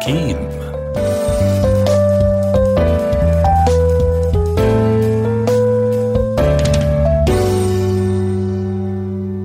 حكيم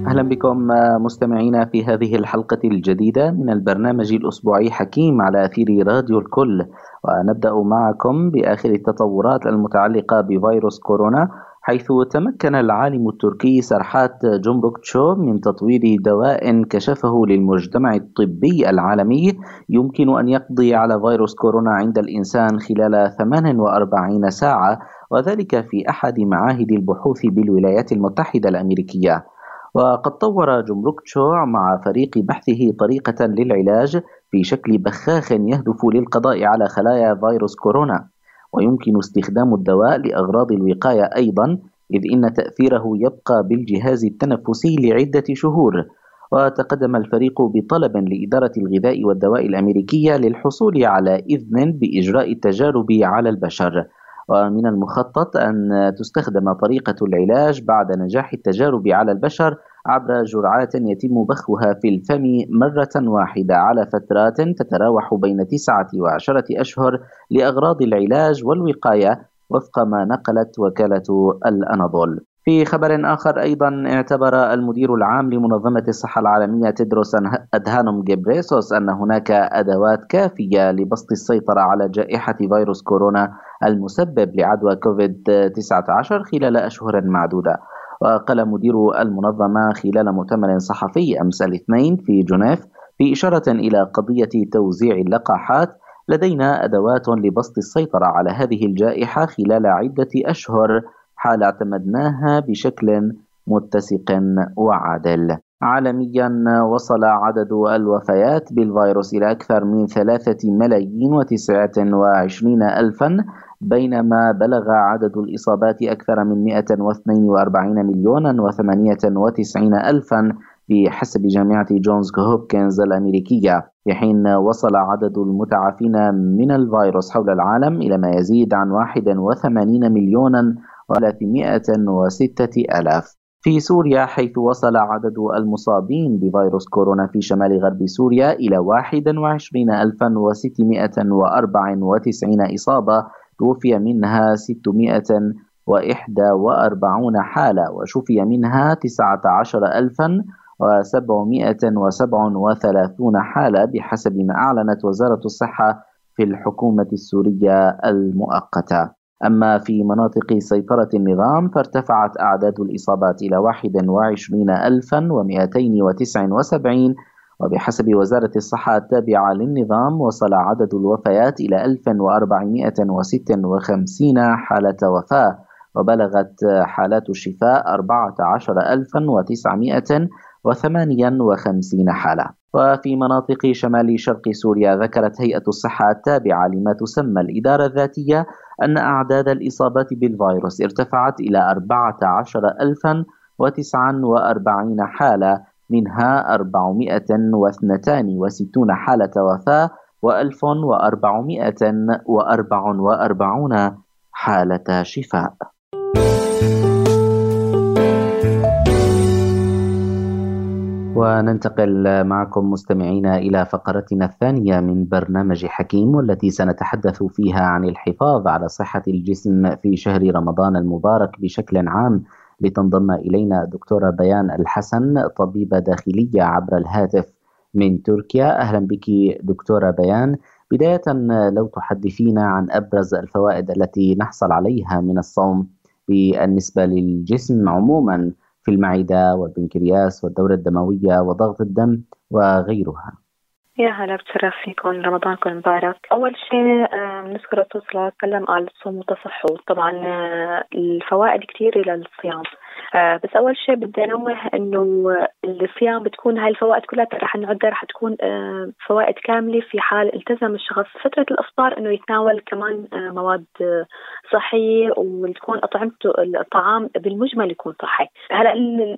أهلا بكم مستمعينا في هذه الحلقة الجديدة من البرنامج الأسبوعي حكيم على أثير راديو الكل. ونبدأ معكم بآخر التطورات المتعلقة بفيروس كورونا. حيث تمكن العالم التركي سرحات جومبوكتشو من تطوير دواء كشفه للمجتمع الطبي العالمي يمكن أن يقضي على فيروس كورونا عند الإنسان خلال 48 ساعة وذلك في أحد معاهد البحوث بالولايات المتحدة الأمريكية. وقد طور جمركتشو مع فريق بحثه طريقة للعلاج في شكل بخاخ يهدف للقضاء على خلايا فيروس كورونا. ويمكن استخدام الدواء لأغراض الوقاية أيضا إذ إن تأثيره يبقى بالجهاز التنفسي لعدة شهور. وتقدم الفريق بطلب لإدارة الغذاء والدواء الأمريكية للحصول على إذن بإجراء التجارب على البشر. ومن المخطط أن تستخدم طريقة العلاج بعد نجاح التجارب على البشر عبر جرعات يتم بخها في الفم مرة واحدة على فترات تتراوح بين تسعة وعشرة أشهر لأغراض العلاج والوقاية وفق ما نقلت وكالة الأناضول. في خبر آخر أيضا اعتبر المدير العام لمنظمة الصحة العالمية تدروس أدهانوم جبريسوس أن هناك أدوات كافية لبسط السيطرة على جائحة فيروس كورونا المسبب لعدوى كوفيد 19 خلال أشهر معدودة. وقال مدير المنظمة خلال مؤتمر صحفي أمس الاثنين في جنيف في إشارة إلى قضية توزيع اللقاحات لدينا أدوات لبسط السيطرة على هذه الجائحة خلال عدة أشهر حال اعتمدناها بشكل متسق وعادل. عالميا وصل عدد الوفيات بالفيروس إلى أكثر من ثلاثة ملايين وتسعة وعشرين ألفا بينما بلغ عدد الإصابات أكثر من 142 مليونا و98 ألفا بحسب جامعة جونز هوبكنز الأمريكية في حين وصل عدد المتعافين من الفيروس حول العالم إلى ما يزيد عن 81 مليونا و306 ألاف في سوريا حيث وصل عدد المصابين بفيروس كورونا في شمال غرب سوريا إلى 21694 إصابة توفي منها 641 حالة وشفي منها 19737 حالة بحسب ما أعلنت وزارة الصحة في الحكومة السورية المؤقتة. أما في مناطق سيطرة النظام فارتفعت أعداد الإصابات إلى 21279 وبحسب وزارة الصحة التابعة للنظام وصل عدد الوفيات إلى 1456 حالة وفاة وبلغت حالات الشفاء 14958 حالة. وفي مناطق شمال شرق سوريا ذكرت هيئة الصحة التابعة لما تسمى الإدارة الذاتية أن أعداد الإصابات بالفيروس ارتفعت إلى 14049 حالة منها 462 حالة وفاة و1444 حالة شفاء. وننتقل معكم مستمعينا إلى فقرتنا الثانية من برنامج حكيم والتي سنتحدث فيها عن الحفاظ على صحة الجسم في شهر رمضان المبارك بشكل عام لتنضم إلينا دكتورة بيان الحسن طبيبة داخلية عبر الهاتف من تركيا. أهلا بك دكتورة بيان. بداية لو تحدثينا عن أبرز الفوائد التي نحصل عليها من الصوم بالنسبة للجسم عموما في المعدة والبنكرياس والدورة الدموية وضغط الدم وغيرها. يا هلا بتشرف فيكم رمضانكم مبارك أول شيء نذكر الرسول صلى قال الصوم وتصحوا طبعا آه، الفوائد كثيرة للصيام بس أول شيء بدي أنوه إنه الصيام بتكون هاي الفوائد كلها رح نعدها رح تكون آه فوائد كاملة في حال التزم الشخص. فترة الإفطار إنه يتناول كمان آه مواد آه، صحية وتكون أطعمته الطعام بالمجمل يكون صحي. هلأ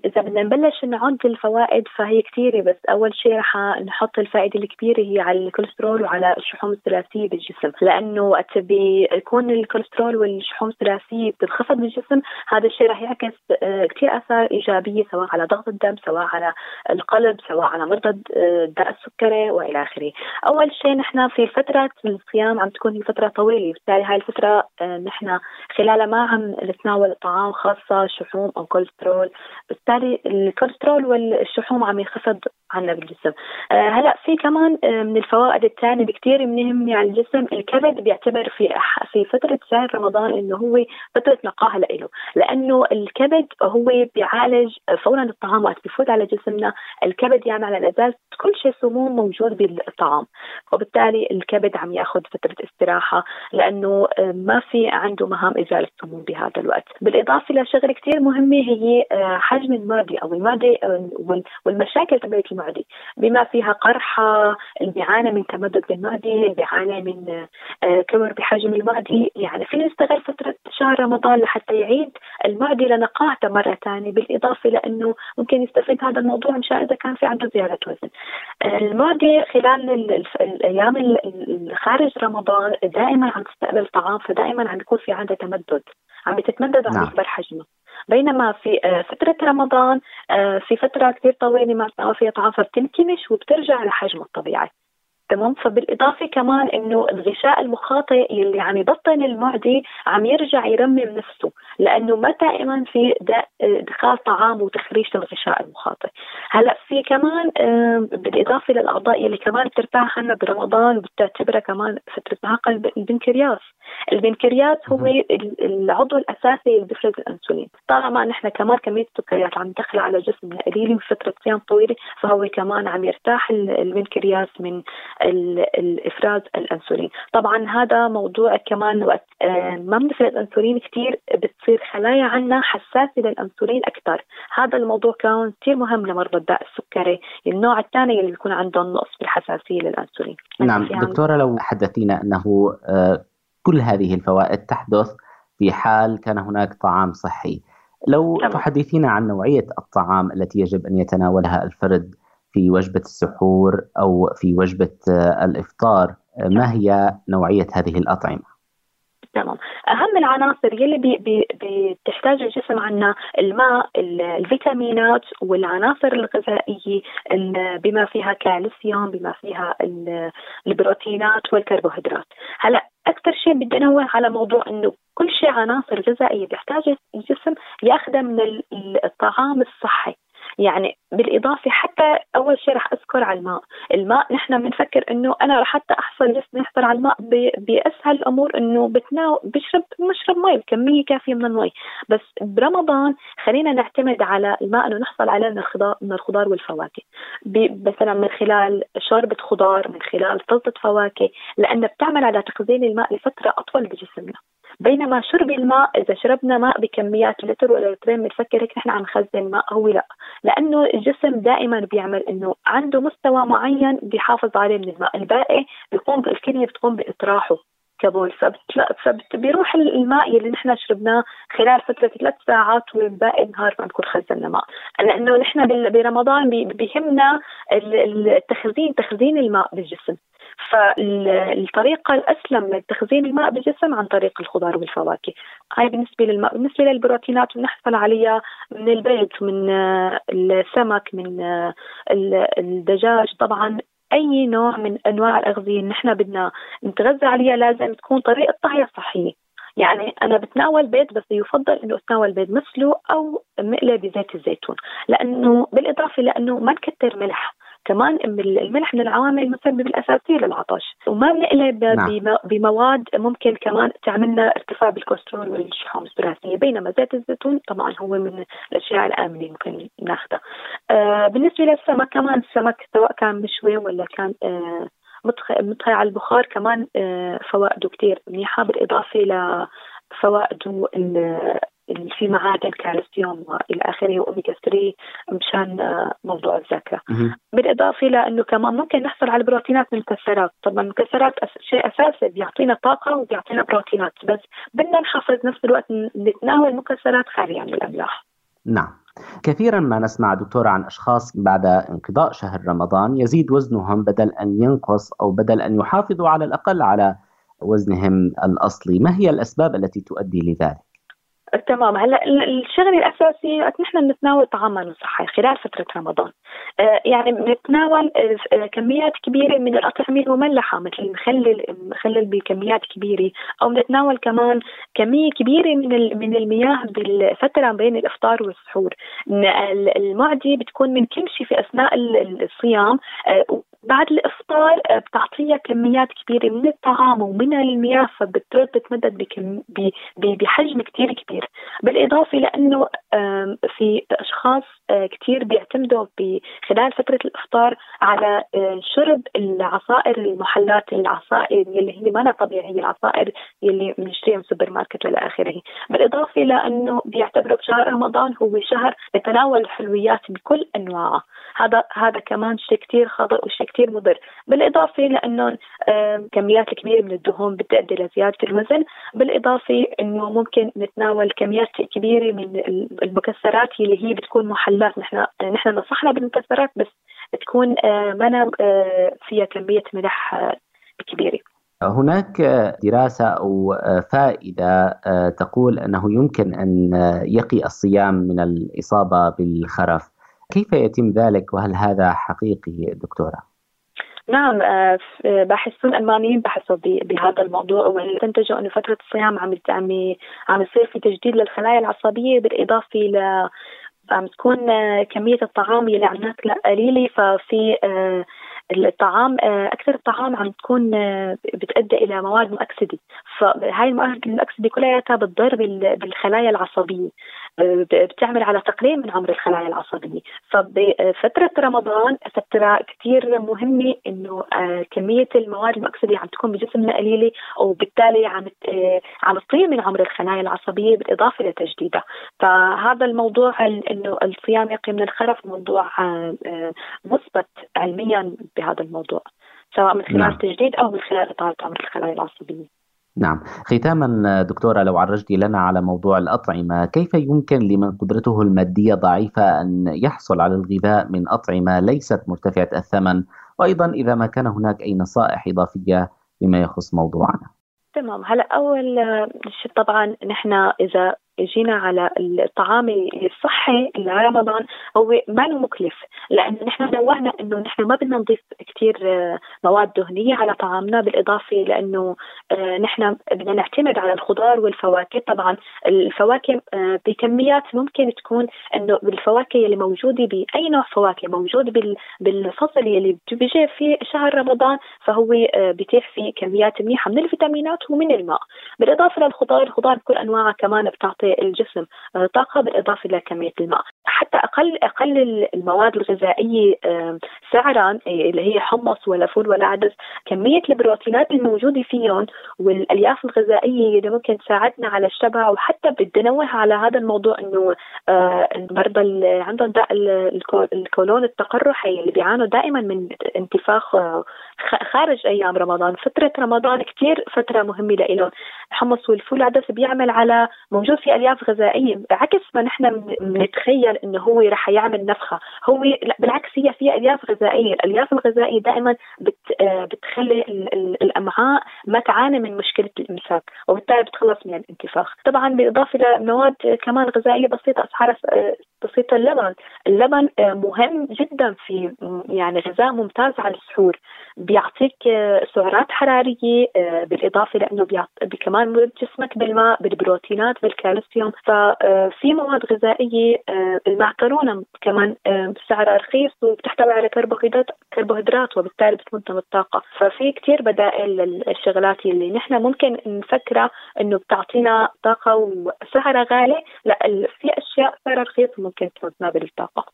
إذا بدنا نبلش نعد الفوائد فهي كثيره بس أول شيء رح نحط الفائدة الكبيرة هي على الكوليسترول وعلى الشحوم الثلاثية بالجسم. لأنه وقت بيكون الكوليسترول والشحوم الثلاثية بتنخفض بالجسم هذا الشيء رح يعكس آه، كثير أثار إيجابية سواء على ضغط الدم سواء على القلب سواء على مرضى الداء السكري وإلى آخره. أول شيء نحن في فترة الصيام عم تكون فترة طويلة بالتالي هاي الفترة نحن خلالها ما عم نتناول طعام خاصة شحوم أو كوليسترول بالتالي الكوليسترول والشحوم عم ينخفض عنا بالجسم. هلأ في كمان من الفوائد الثانية بكثير مهمه على الجسم الكبد بيعتبر في في فترة شهر رمضان إنه هو فترة نقاهة له لأنه الكبد هو بيعالج فورا الطعام وقت بفوت على جسمنا. الكبد يعمل على الازاز كل شيء سموم موجود بالطعام وبالتالي الكبد عم يأخذ فترة استراحة لأنه ما في عنده مهام إزالة السموم بهذا الوقت. بالإضافة لشغله كثير مهمة هي حجم المعدة أو المعدة والمشاكل تبعت المعدة. بما فيها قرحة اللي بيعاني من تمدد بالمعدة اللي بيعاني من كبر بحجم المعدة. يعني في نستغل فترة شهر رمضان لحتى يعيد المعدة لنقاهته مرة ثانية بالإضافة لأنه ممكن يستفيد هذا الموضوع مشان إذا كان في عنده زيادة وزن. المعدة خلال الأيام خارج رمضان دائما عم تستقبل طعام فدائما عم يكون في عندها تمدد. عم تتمدد وعم نعم. يكبر حجمها بينما في آه، فترة رمضان آه، في فترة كثير طويلة ما فيها طعام فبتنكمش وبترجع لحجمها الطبيعي. تمام؟ فبالإضافة كمان إنه الغشاء المخاطئ اللي عم يبطن المعدي عم يرجع يرمم نفسه. لأنه ما دائما في إدخال طعام وتخريج الغشاء المخاطئ هلأ في كمان بالإضافة للأعضاء اللي كمان بترتاح عنا برمضان وبتعتبرها كمان فترة معقل البنكرياس. البنكرياس هو العضو الأساسي اللي بيفرز الأنسولين. طالما نحن كمان كمية السكريات عم تدخل على جسمنا قليله بفتره صيام طويلة فهو كمان عم يرتاح البنكرياس من الافراز الأنسولين. طبعا هذا موضوع كمان وقت ما بنفرز أنسولين كثير بتصير خلايا عنا حساسة للأنسولين أكثر هذا الموضوع كان كثير مهم لمرضى الداء السكري النوع الثاني اللي بيكون عندهم نقص بالحساسيه للأنسولين. نعم دكتورة لو حدثينا أنه آه، كل هذه الفوائد تحدث في حال كان هناك طعام صحي لو تحدثينا عن نوعية الطعام التي يجب أن يتناولها الفرد في وجبة السحور أو في وجبة آه، الإفطار آه، ما هي نوعية هذه الأطعمة؟ تمام أهم العناصر يلي بي بي بتحتاج الجسم عنا الماء الفيتامينات والعناصر الغذائية بما فيها كالسيوم بما فيها البروتينات والكربوهيدرات. هلا أكثر شيء بدي أنوه على موضوع إنه كل شيء عناصر غذائية بيحتاج الجسم ياخذها من الطعام الصحي. يعني بالإضافة حتى أول شيء رح أذكر على الماء، الماء نحن بنفكر إنه أنا حتى أحصل جسمي يحصل على الماء بأسهل الأمور إنه بتناول بشرب بشرب مي بكمية كافية من المي، بس برمضان خلينا نعتمد على الماء إنه نحصل عليه من الخضار من الخضار والفواكه، مثلا من خلال شوربة خضار، من خلال سلطه فواكه، لانها بتعمل على تخزين الماء لفترة أطول بجسمنا. بينما شرب الماء إذا شربنا ماء بكميات لتر ولا لترين بنفكر هيك نحن عم نخزن ماء هو لا. لأنه الجسم دائما بيعمل إنه عنده مستوى معين بيحافظ عليه من الماء. الباقي بيقوم الكلية بتقوم بإطراحه كبول. فبيروح الماء اللي نحن شربناه خلال فترة ثلاث ساعات والباقي النهار ما نكون خزنا ماء. لأنه نحن برمضان بيهمنا التخزين تخزين الماء بالجسم. فالطريقة الأسلم لتخزين الماء بالجسم عن طريق الخضار والفواكه. هاي بالنسبة للماء بالنسبة للبروتينات بنحصل عليها من البيض من السمك من الدجاج طبعا أي نوع من أنواع الأغذية نحن بدنا نتغذى عليها لازم تكون طريقة طهيها صحية. يعني أنا بتناول بيض بس يفضل إنه أتناول بيض مسلوق أو مقلي بزيت الزيتون لأنه بالإضافة لأنه ما نكتر ملح. كمان الملح من العوامل المسببه الاساسيه للعطش. وما بنقلب نعم. بمواد ممكن كمان تعملنا ارتفاع بالكوليسترول والشحوم الثلاثية بينما زيت الزيتون طبعا هو من الأشياء الآمنة ممكن ناخذها آه بالنسبة للسمك كمان السمك سواء كان مشوي ولا كان آه مطهي على البخار كمان آه فوائده كثير منيحة بالإضافة لفوائده اللي في معادن كالسيوم والى آخره وأوميجا 3 مشان آه، موضوع الذاكره. بالإضافة إلى إنه كمان ممكن نحصل على البروتينات من المكسرات، طبعا المكسرات شيء أساسي بيعطينا طاقة وبيعطينا بروتينات بس بدنا نحافظ نفس الوقت نتناول مكسرات خاليه عن الأملاح. نعم. كثيرا ما نسمع دكتورة عن أشخاص بعد انقضاء شهر رمضان يزيد وزنهم بدل أن ينقص أو بدل أن يحافظوا على الأقل على وزنهم الأصلي ما هي الأسباب التي تؤدي لذلك؟ تمام. هلا الشغله الاساسيه نحن بنتناول طعام صحي خلال فترة رمضان. آه يعني بنتناول آه كميات كبيرة من الأطعمة المملحة مثل المخلل مخلل بكميات كبيرة. أو بنتناول كمان كمية كبيرة من من المياه بالفترة بين الإفطار والسحور. المعدي بتكون من كل شيء في أثناء الصيام. آه بعد الإفطار آه، بتعطيها كميات كبيرة من الطعام ومن المياه فبترد تتمدد بكم بحجم كثير كبير بالإضافة لأنه في أشخاص آه، كثير بيعتمدوا خلال فترة الإفطار على آه، شرب العصائر المحلات العصائر اللي هي ما طبيعية العصائر اللي بنشتريها من السوبر ماركت وإلى آخره. بالإضافة لأنه بيعتبروا شهر رمضان هو شهر لتناول الحلويات بكل انواعها هذا هذا كمان شيء كثير خطا وشيء كثير مضر. بالإضافة لأنه كميات كبيرة من الدهون بتؤدي لزيادة الوزن. بالإضافة إنه ممكن نتناول كميات كبيرة من المكسرات اللي هي بتكون محلات. نحن نحن نصحنا بالمكسرات بس تكون آه، ما آه، فيها كمية ملح آه، كبيرة. هناك دراسة أو فائدة تقول أنه يمكن أن يقي الصيام من الإصابة بالخرف. كيف يتم ذلك؟ وهل هذا حقيقي دكتورة؟ نعم آه، آه، باحثون ألمانيين بحثوا بهذا الموضوع واستنتجوا إنه فترة الصيام عم عم عم يصير في تجديد للخلايا العصبية بالإضافة ل عم تكون آه، كمية الطعام اللي عم ناكلها قليلة ففي الطعام أكثر الطعام عم تكون بتؤدي إلى مواد مؤكسدة. فهاي المواد المؤكسدة كلياتها بتضر بالخلايا العصبية. بتعمل على تقليل من عمر الخلايا العصبية. فبفتره رمضان فترة كثير مهمة إنه آه، كمية المواد المؤكسده عم تكون بجسمنا قليلة وبالتالي عم آه، عم تطيل من عمر الخلايا العصبية بالإضافة لتجديدها. فهذا الموضوع إنه الصيام يقي من الخرف موضوع آه، مثبت علميا بهذا الموضوع سواء من خلال نعم. التجديد أو من خلال إطالة عمر الخلايا العصبية. نعم. ختاما دكتورة لو عرجتي لنا على موضوع الأطعمة كيف يمكن لمن قدرته المادية ضعيفة أن يحصل على الغذاء من أطعمة ليست مرتفعة الثمن؟ وأيضا إذا ما كان هناك أي نصائح إضافية بما يخص موضوعنا. تمام. هلا أول شيء طبعا نحن إذا جينا على الطعام الصحي لرمضان هو ما مكلف لأنه نحن نوهنا إنه نحن ما بدنا نضيف كثير آه، مواد دهنية على طعامنا بالإضافة لأنه آه، نحن بدنا نعتمد على الخضار والفواكه. طبعا الفواكه آه، بكميات ممكن تكون إنه بالفواكه اللي موجودة بأي نوع فواكه موجود بالفصل اللي بيجي في شهر رمضان فهو بيتيح فيه كميات منيحة من الفيتامينات ومن الماء. بالإضافة للخضار الخضار بكل أنواعها كمان بتعطي الجسم آه، طاقة بالإضافة إلى كمية الماء. حتى أقل أقل المواد الغذائية سعرا إيه، اللي هي حمص ولا فول ولا عدس كمية البروتينات الموجودة فيهم والألياف الغذائية اللي ممكن تساعدنا على الشبع وحتى بدي نوه على هذا الموضوع آه، المرضى اللي عندهم داء الكولون التقرحي اللي بيعانوا دائما من انتفاخ آه، خارج أيام رمضان. فترة رمضان كثير فترة مهمة لهم الحمص والفول العدس بيعمل على موجود في ألياف غذائية عكس ما نحن بنتخيل إنه هو رح يعمل نفخة. هو لا بالعكس هي فيها ألياف غذائية. الألياف الغذائية دائما بت آه، بتخلي الأمعاء ما تعاني من مشكلة الامساك وبالتالي بتخلص من الانتفاخ. طبعا بالاضافه لمواد كمان غذائية بسيطة اسعارها آه، بسيطة اللبن. اللبن آه، مهم جدا في يعني غذاء ممتاز على السحور. بيعطيك سعرات حرارية بالإضافة لأنه بيعطي كمان جسمك بالماء بالبروتينات بالكالسيوم. ففي مواد غذائية المعكرونة كمان سعرها رخيص وبتحتوي على كربوهيدرات كربوهيدرات وبالتالي بتمدنا الطاقة. ففي كثير بدائل للشغلات اللي نحن ممكن نفكرها إنه بتعطينا طاقة وسعرها غالي. لا في أشياء سعرها رخيص ممكن بالطاقة.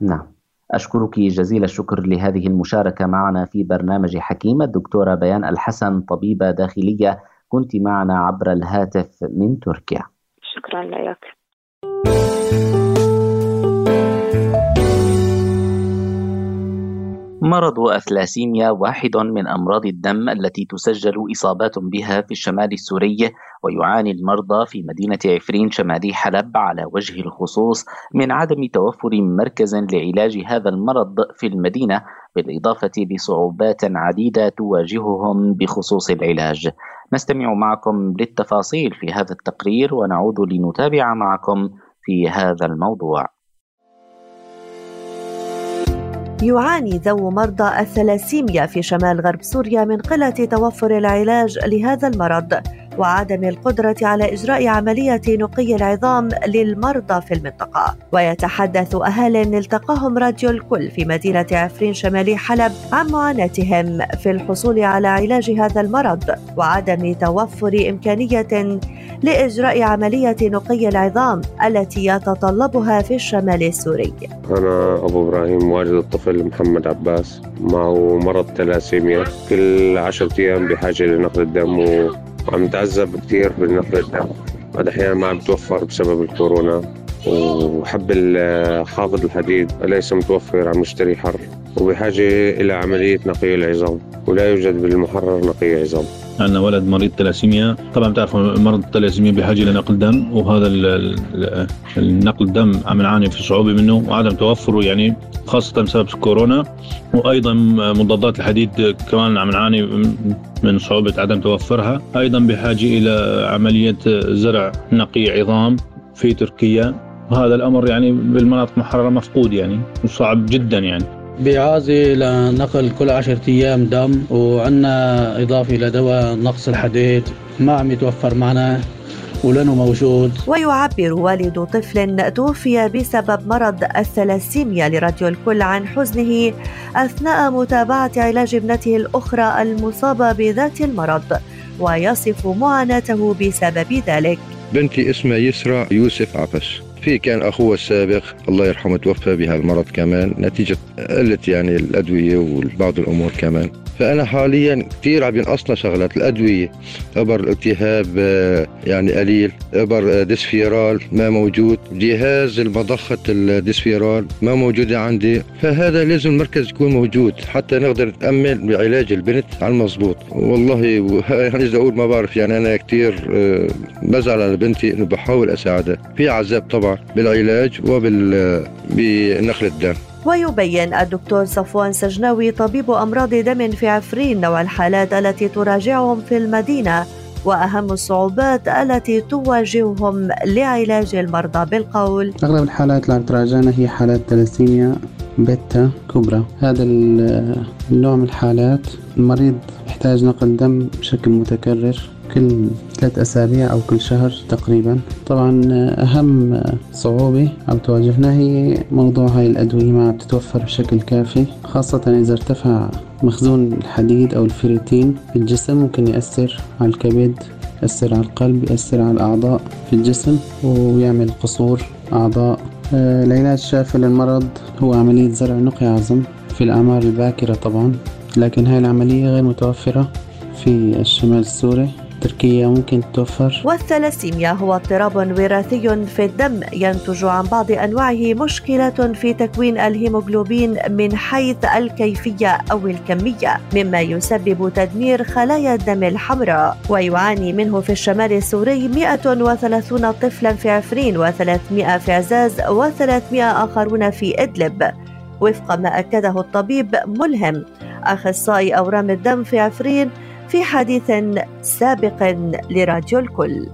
نعم. أشكرك جزيل الشكر لهذه المشاركة معنا في برنامج حكيمة الدكتورة بيان الحسن طبيبة داخلية كنت معنا عبر الهاتف من تركيا. شكرا لك. مرض الثلاسيميا واحد من أمراض الدم التي تسجل إصابات بها في الشمال السوري ويعاني المرضى في مدينة عفرين شمالي حلب على وجه الخصوص من عدم توفر مركز لعلاج هذا المرض في المدينة بالإضافة لصعوبات عديدة تواجههم بخصوص العلاج. نستمع معكم للتفاصيل في هذا التقرير ونعود لنتابع معكم في هذا الموضوع. يعاني ذو مرضى الثلاسيميا في شمال غرب سوريا من قلة توفر العلاج لهذا المرض. وعدم القدرة على إجراء عملية نقي العظام للمرضى في المنطقة. ويتحدث أهل التقاهم راديو الكل في مدينة عفرين شمالي حلب عن معاناتهم في الحصول على علاج هذا المرض وعدم توفر إمكانية لإجراء عملية نقي العظام التي يتطلبها في الشمال السوري. أنا أبو إبراهيم والد الطفل محمد عباس. معه مرض تلاسيميا. كل عشرة أيام بحاجة لنقل الدم وعم نتعذب كثير بالنقل الدم بعد أحيانا ما عم توفر بسبب الكورونا. وحب حافظ الحديد ليس متوفر عم نشتري حر. وبحاجة إلى عملية نقي العظام. ولا يوجد بالمحرر نقي عظام. عندنا ولد مريض تلاسيميا. طبعا بتعرفوا مرض التلاسيميا بحاجة لنقل دم. وهذا النقل الدم عم نعاني في صعوبة منه. وعدم توفره يعني خاصة بسبب كورونا وأيضا مضادات الحديد كمان عم نعاني من صعوبة عدم توفرها. أيضا بحاجة إلى عملية زرع نقي عظام في تركيا. وهذا الأمر يعني بالمناطق المحررة مفقود يعني وصعب جدا يعني. بإعازة لنقل كل عشرة أيام دم وعندنا إضافة لدواء نقص الحديد ما عم يتوفر معنا. ولأنه موجود. ويعبر والد طفل توفي بسبب مرض الثلاسيميا لراديو الكل عن حزنه أثناء متابعة علاج ابنته الأخرى المصابة بذات المرض ويصف معاناته بسبب ذلك. بنتي اسمها يسرى يوسف عفش في كان أخوه السابق الله يرحمه توفى بهالمرض كمان نتيجة قلة يعني الأدوية وبعض الأمور كمان. فأنا حاليا كثير عم ينقصنا شغلات الأدوية أبر الالتهاب آه، يعني قليل أبر آه، Desferal ما موجود جهاز المضخة ال Desferal ما موجوده عندي فهذا لازم المركز يكون موجود حتى نقدر نكمل بعلاج البنت على المضبوط. والله يعني إذا أقول ما بعرف يعني أنا كثير آه، بزعل على بنتي إنه بحاول أساعدها. في عذاب طبعا بالعلاج وبال بنقل الدم. ويبين الدكتور صفوان سجناوي طبيب أمراض دم في عفرين نوع الحالات التي تراجعهم في المدينة وأهم الصعوبات التي تواجههم لعلاج المرضى. بالقول أغلب الحالات اللي تراجعنا هي حالات تلاسيميا بيتا كبرى هذا النوع من الحالات. المريض يحتاج نقل دم بشكل متكرر. كل ثلاث أسابيع أو كل شهر تقريبا. طبعا أهم صعوبة عم تواجهنا هي موضوع هاي الأدوية ما عم تتوفر بشكل كافي خاصة إذا ارتفع مخزون الحديد أو الفيريتين في الجسم. ممكن يأثر على الكبد يأثر على القلب يأثر على الأعضاء في الجسم ويعمل قصور أعضاء. آه، العلاج الشافي للمرض هو عملية زرع نقي عظم في الأعمار الباكرة طبعا لكن هاي العملية غير متوفرة في الشمال السوري. تركيا ممكن توفر. والثلاسيميا هو اضطراب وراثي في الدم ينتج عن بعض أنواعه مشكلة في تكوين الهيموغلوبين من حيث الكيفية أو الكمية مما يسبب تدمير خلايا الدم الحمراء. ويعاني منه في الشمال السوري 130 طفلا في عفرين و300 في عزاز و300 آخرون في إدلب. وفق ما أكده الطبيب ملهم أخصائي أورام الدم في عفرين في حديث سابق لراديو الكل.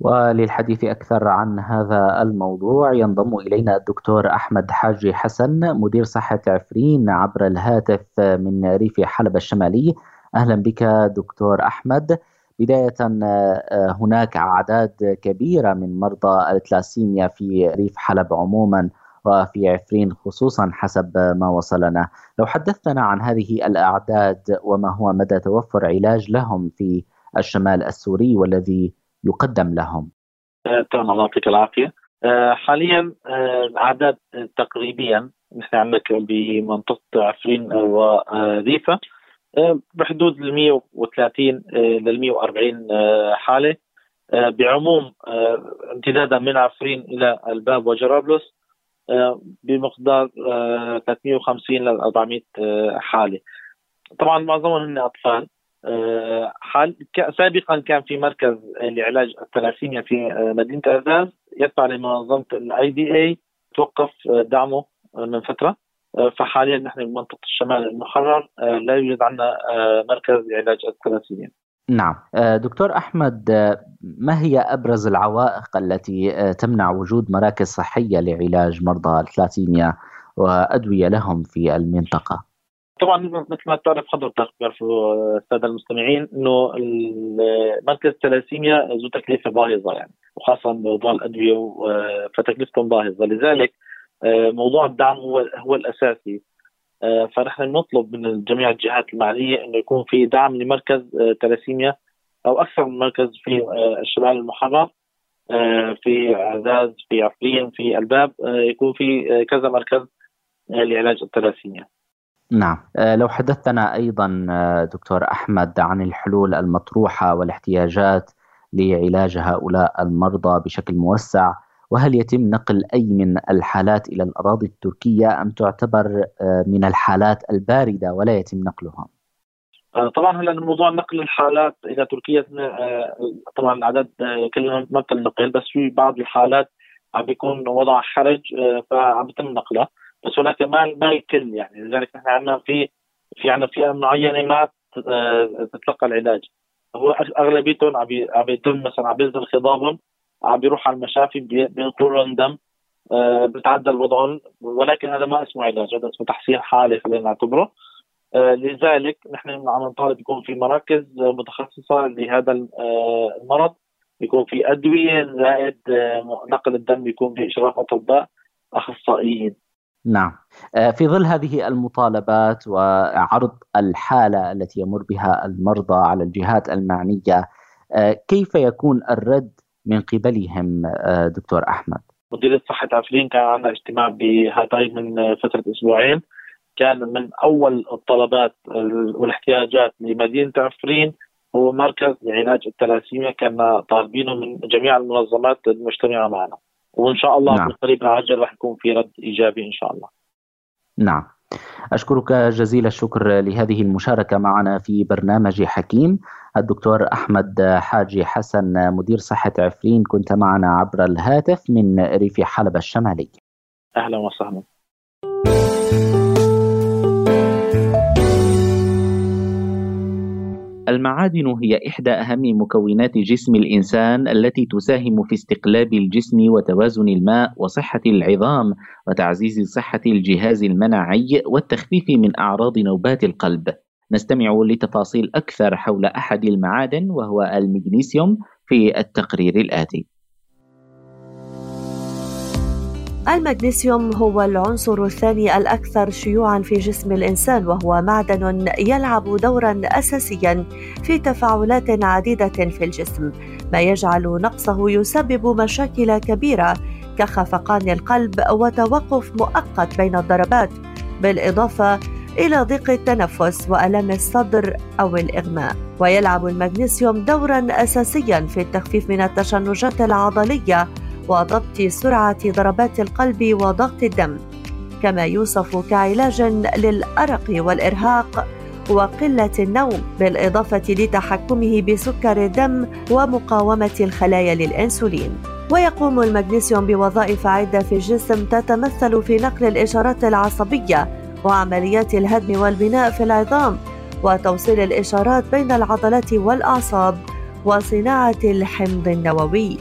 وللحديث أكثر عن هذا الموضوع ينضم إلينا الدكتور أحمد حاجي حسن مدير صحة عفرين عبر الهاتف من ريف حلب الشمالي. أهلا بك دكتور أحمد. بداية آه، هناك أعداد كبيرة من مرضى التلاسيميا في ريف حلب عموما وفي عفرين خصوصا حسب ما وصلنا. لو حدثتنا عن هذه الأعداد وما هو مدى توفر علاج لهم في الشمال السوري والذي يقدم لهم. آه، تمام الله يعطيك العافية. آه، حاليا الأعداد تقريبا نحن عندك بمنطقة عفرين وريفة بحدود ال 130 لل 140 حالة. آه، بعموم آه، امتدادا من عفرين إلى الباب وجرابلس آه، بمقدار 350 ل 400 حالة. طبعا معظمهم هن أطفال. حال سابقا كان في مركز لعلاج الثلاسيميا في مدينة أعزاز يتبع لمنظمة الاي دي اي توقف دعمه من فترة. فحاليا نحن بمنطقة الشمال المحرر لا يوجد عندنا مركز لعلاج الثلاثيميا. نعم دكتور أحمد ما هي أبرز العوائق التي تمنع وجود مراكز صحية لعلاج مرضى الثلاثيميا وأدوية لهم في المنطقة؟ طبعا مثل ما تعرف حضرتك بيعرفوا السادة المستمعين إنه مركز الثلاسيميا ذو تكلفة باهظة يعني وخاصة موضوع الأدوية فتكلفتهم باهظة لذلك موضوع الدعم هو هو الأساسي. فنحن نطلب من جميع الجهات المعنية إنه يكون في دعم لمركز ثلاسيميا أو أكثر من مركز في الشمال المحرر في عزاز في عفرين في الباب يكون في كذا مركز لعلاج الثلاسيميا نعم. لو حدثتنا أيضا دكتور أحمد عن الحلول المطروحة والاحتياجات لعلاج هؤلاء المرضى بشكل موسع وهل يتم نقل أي من الحالات إلى الأراضي التركية أم تعتبر من الحالات الباردة ولا يتم نقلها؟ طبعا هلا موضوع نقل الحالات إلى تركيا طبعا العدد كلنا ما بتنقل بس في بعض الحالات عم بيكون وضع حرج فعم بيتم نقلها. بس ولكن ما ما الكل يعني. لذلك نحن عندنا في في عندنا فئة معينة ما تتلقى العلاج. هو أغلبيتهم عم عم يتم مثلا عم بينزل خضابهم عم بيروح على المشافي بينقلوا لهم دم. آه بتعدل وضعهم ولكن هذا ما اسمه علاج هذا اسمه تحسين حالي خلينا نعتبره. آه لذلك نحن عم نطالب يكون في مراكز متخصصة لهذا المرض. يكون في أدوية زائد نقل الدم يكون باشراف أطباء أخصائيين. نعم. في ظل هذه المطالبات وعرض الحالة التي يمر بها المرضى على الجهات المعنية كيف يكون الرد من قبلهم دكتور أحمد؟ مديريه صحة عفرين كان عندنا اجتماع بهاتاي من فترة أسبوعين كان من أول الطلبات والاحتياجات لمدينة عفرين هو مركز لعلاج الثلاسيميا كنا طالبينه من جميع المنظمات المجتمعة معنا. وإن شاء الله نعم. في القريب العاجل راح يكون في رد إيجابي إن شاء الله. نعم. أشكرك جزيل الشكر لهذه المشاركة معنا في برنامج حكيم الدكتور أحمد حاجي حسن مدير صحة عفرين كنت معنا عبر الهاتف من ريف حلب الشمالي. أهلا وسهلا. المعادن هي إحدى أهم مكونات جسم الإنسان التي تساهم في استقلاب الجسم وتوازن الماء وصحة العظام وتعزيز صحة الجهاز المناعي والتخفيف من أعراض نوبات القلب. نستمع لتفاصيل أكثر حول أحد المعادن وهو المغنيسيوم في التقرير الآتي. المغنيسيوم هو العنصر الثاني الأكثر شيوعًا في جسم الإنسان وهو معدن يلعب دورًا أساسيًا في تفاعلات عديدة في الجسم، ما يجعل نقصه يسبب مشاكل كبيرة كخفقان القلب وتوقف مؤقت بين الضربات، بالإضافة إلى ضيق التنفس وألم الصدر أو الإغماء. ويلعب المغنيسيوم دورًا أساسيًا في التخفيف من التشنجات العضلية وضبط سرعة ضربات القلب وضغط الدم. كما يوصف كعلاج للأرق والإرهاق وقلة النوم بالإضافة لتحكمه بسكر الدم ومقاومة الخلايا للأنسولين. ويقوم المغنيسيوم بوظائف عدة في الجسم تتمثل في نقل الإشارات العصبية وعمليات الهدم والبناء في العظام وتوصيل الإشارات بين العضلات والأعصاب وصناعة الحمض النووي.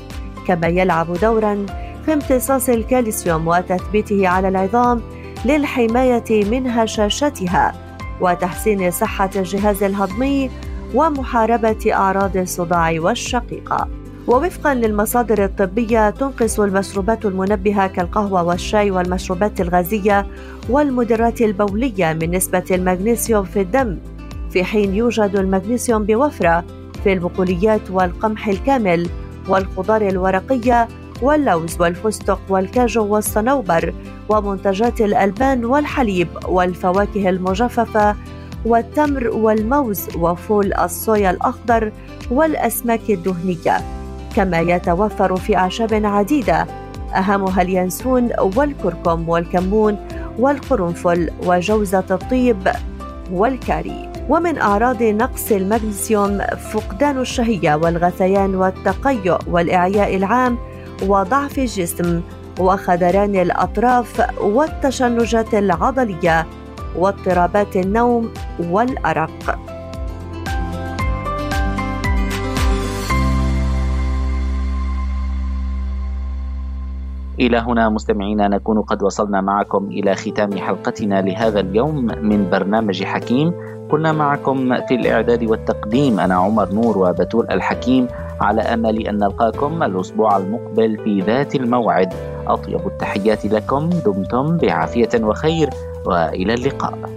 كما يلعب دورا في امتصاص الكالسيوم وتثبيته على العظام للحماية من هشاشتها وتحسين صحة الجهاز الهضمي ومحاربة أعراض الصداع والشقيقة. ووفقا للمصادر الطبية تنقص المشروبات المنبهة كالقهوة والشاي والمشروبات الغازية والمدرات البولية من نسبة المغنيسيوم في الدم. في حين يوجد المغنيسيوم بوفرة في البقوليات والقمح الكامل والخضار الورقية واللوز والفستق والكاجو والصنوبر ومنتجات الألبان والحليب والفواكه المجففة والتمر والموز وفول الصويا الأخضر والأسماك الدهنية. كما يتوفر في أعشاب عديدة أهمها اليانسون والكركم والكمون والقرنفل وجوزة الطيب والكاري. ومن أعراض نقص المغنيسيوم فقدان الشهية والغثيان والتقيؤ والإعياء العام وضعف الجسم وخدران الأطراف والتشنجات العضلية واضطرابات النوم والأرق. إلى هنا مستمعينا نكون قد وصلنا معكم إلى ختام حلقتنا لهذا اليوم من برنامج حكيم. كنا معكم في الإعداد والتقديم. أنا عمر نور وبتول الحكيم على أمل أن نلقاكم الأسبوع المقبل في ذات الموعد. أطيب التحيات لكم دمتم بعافية وخير وإلى اللقاء.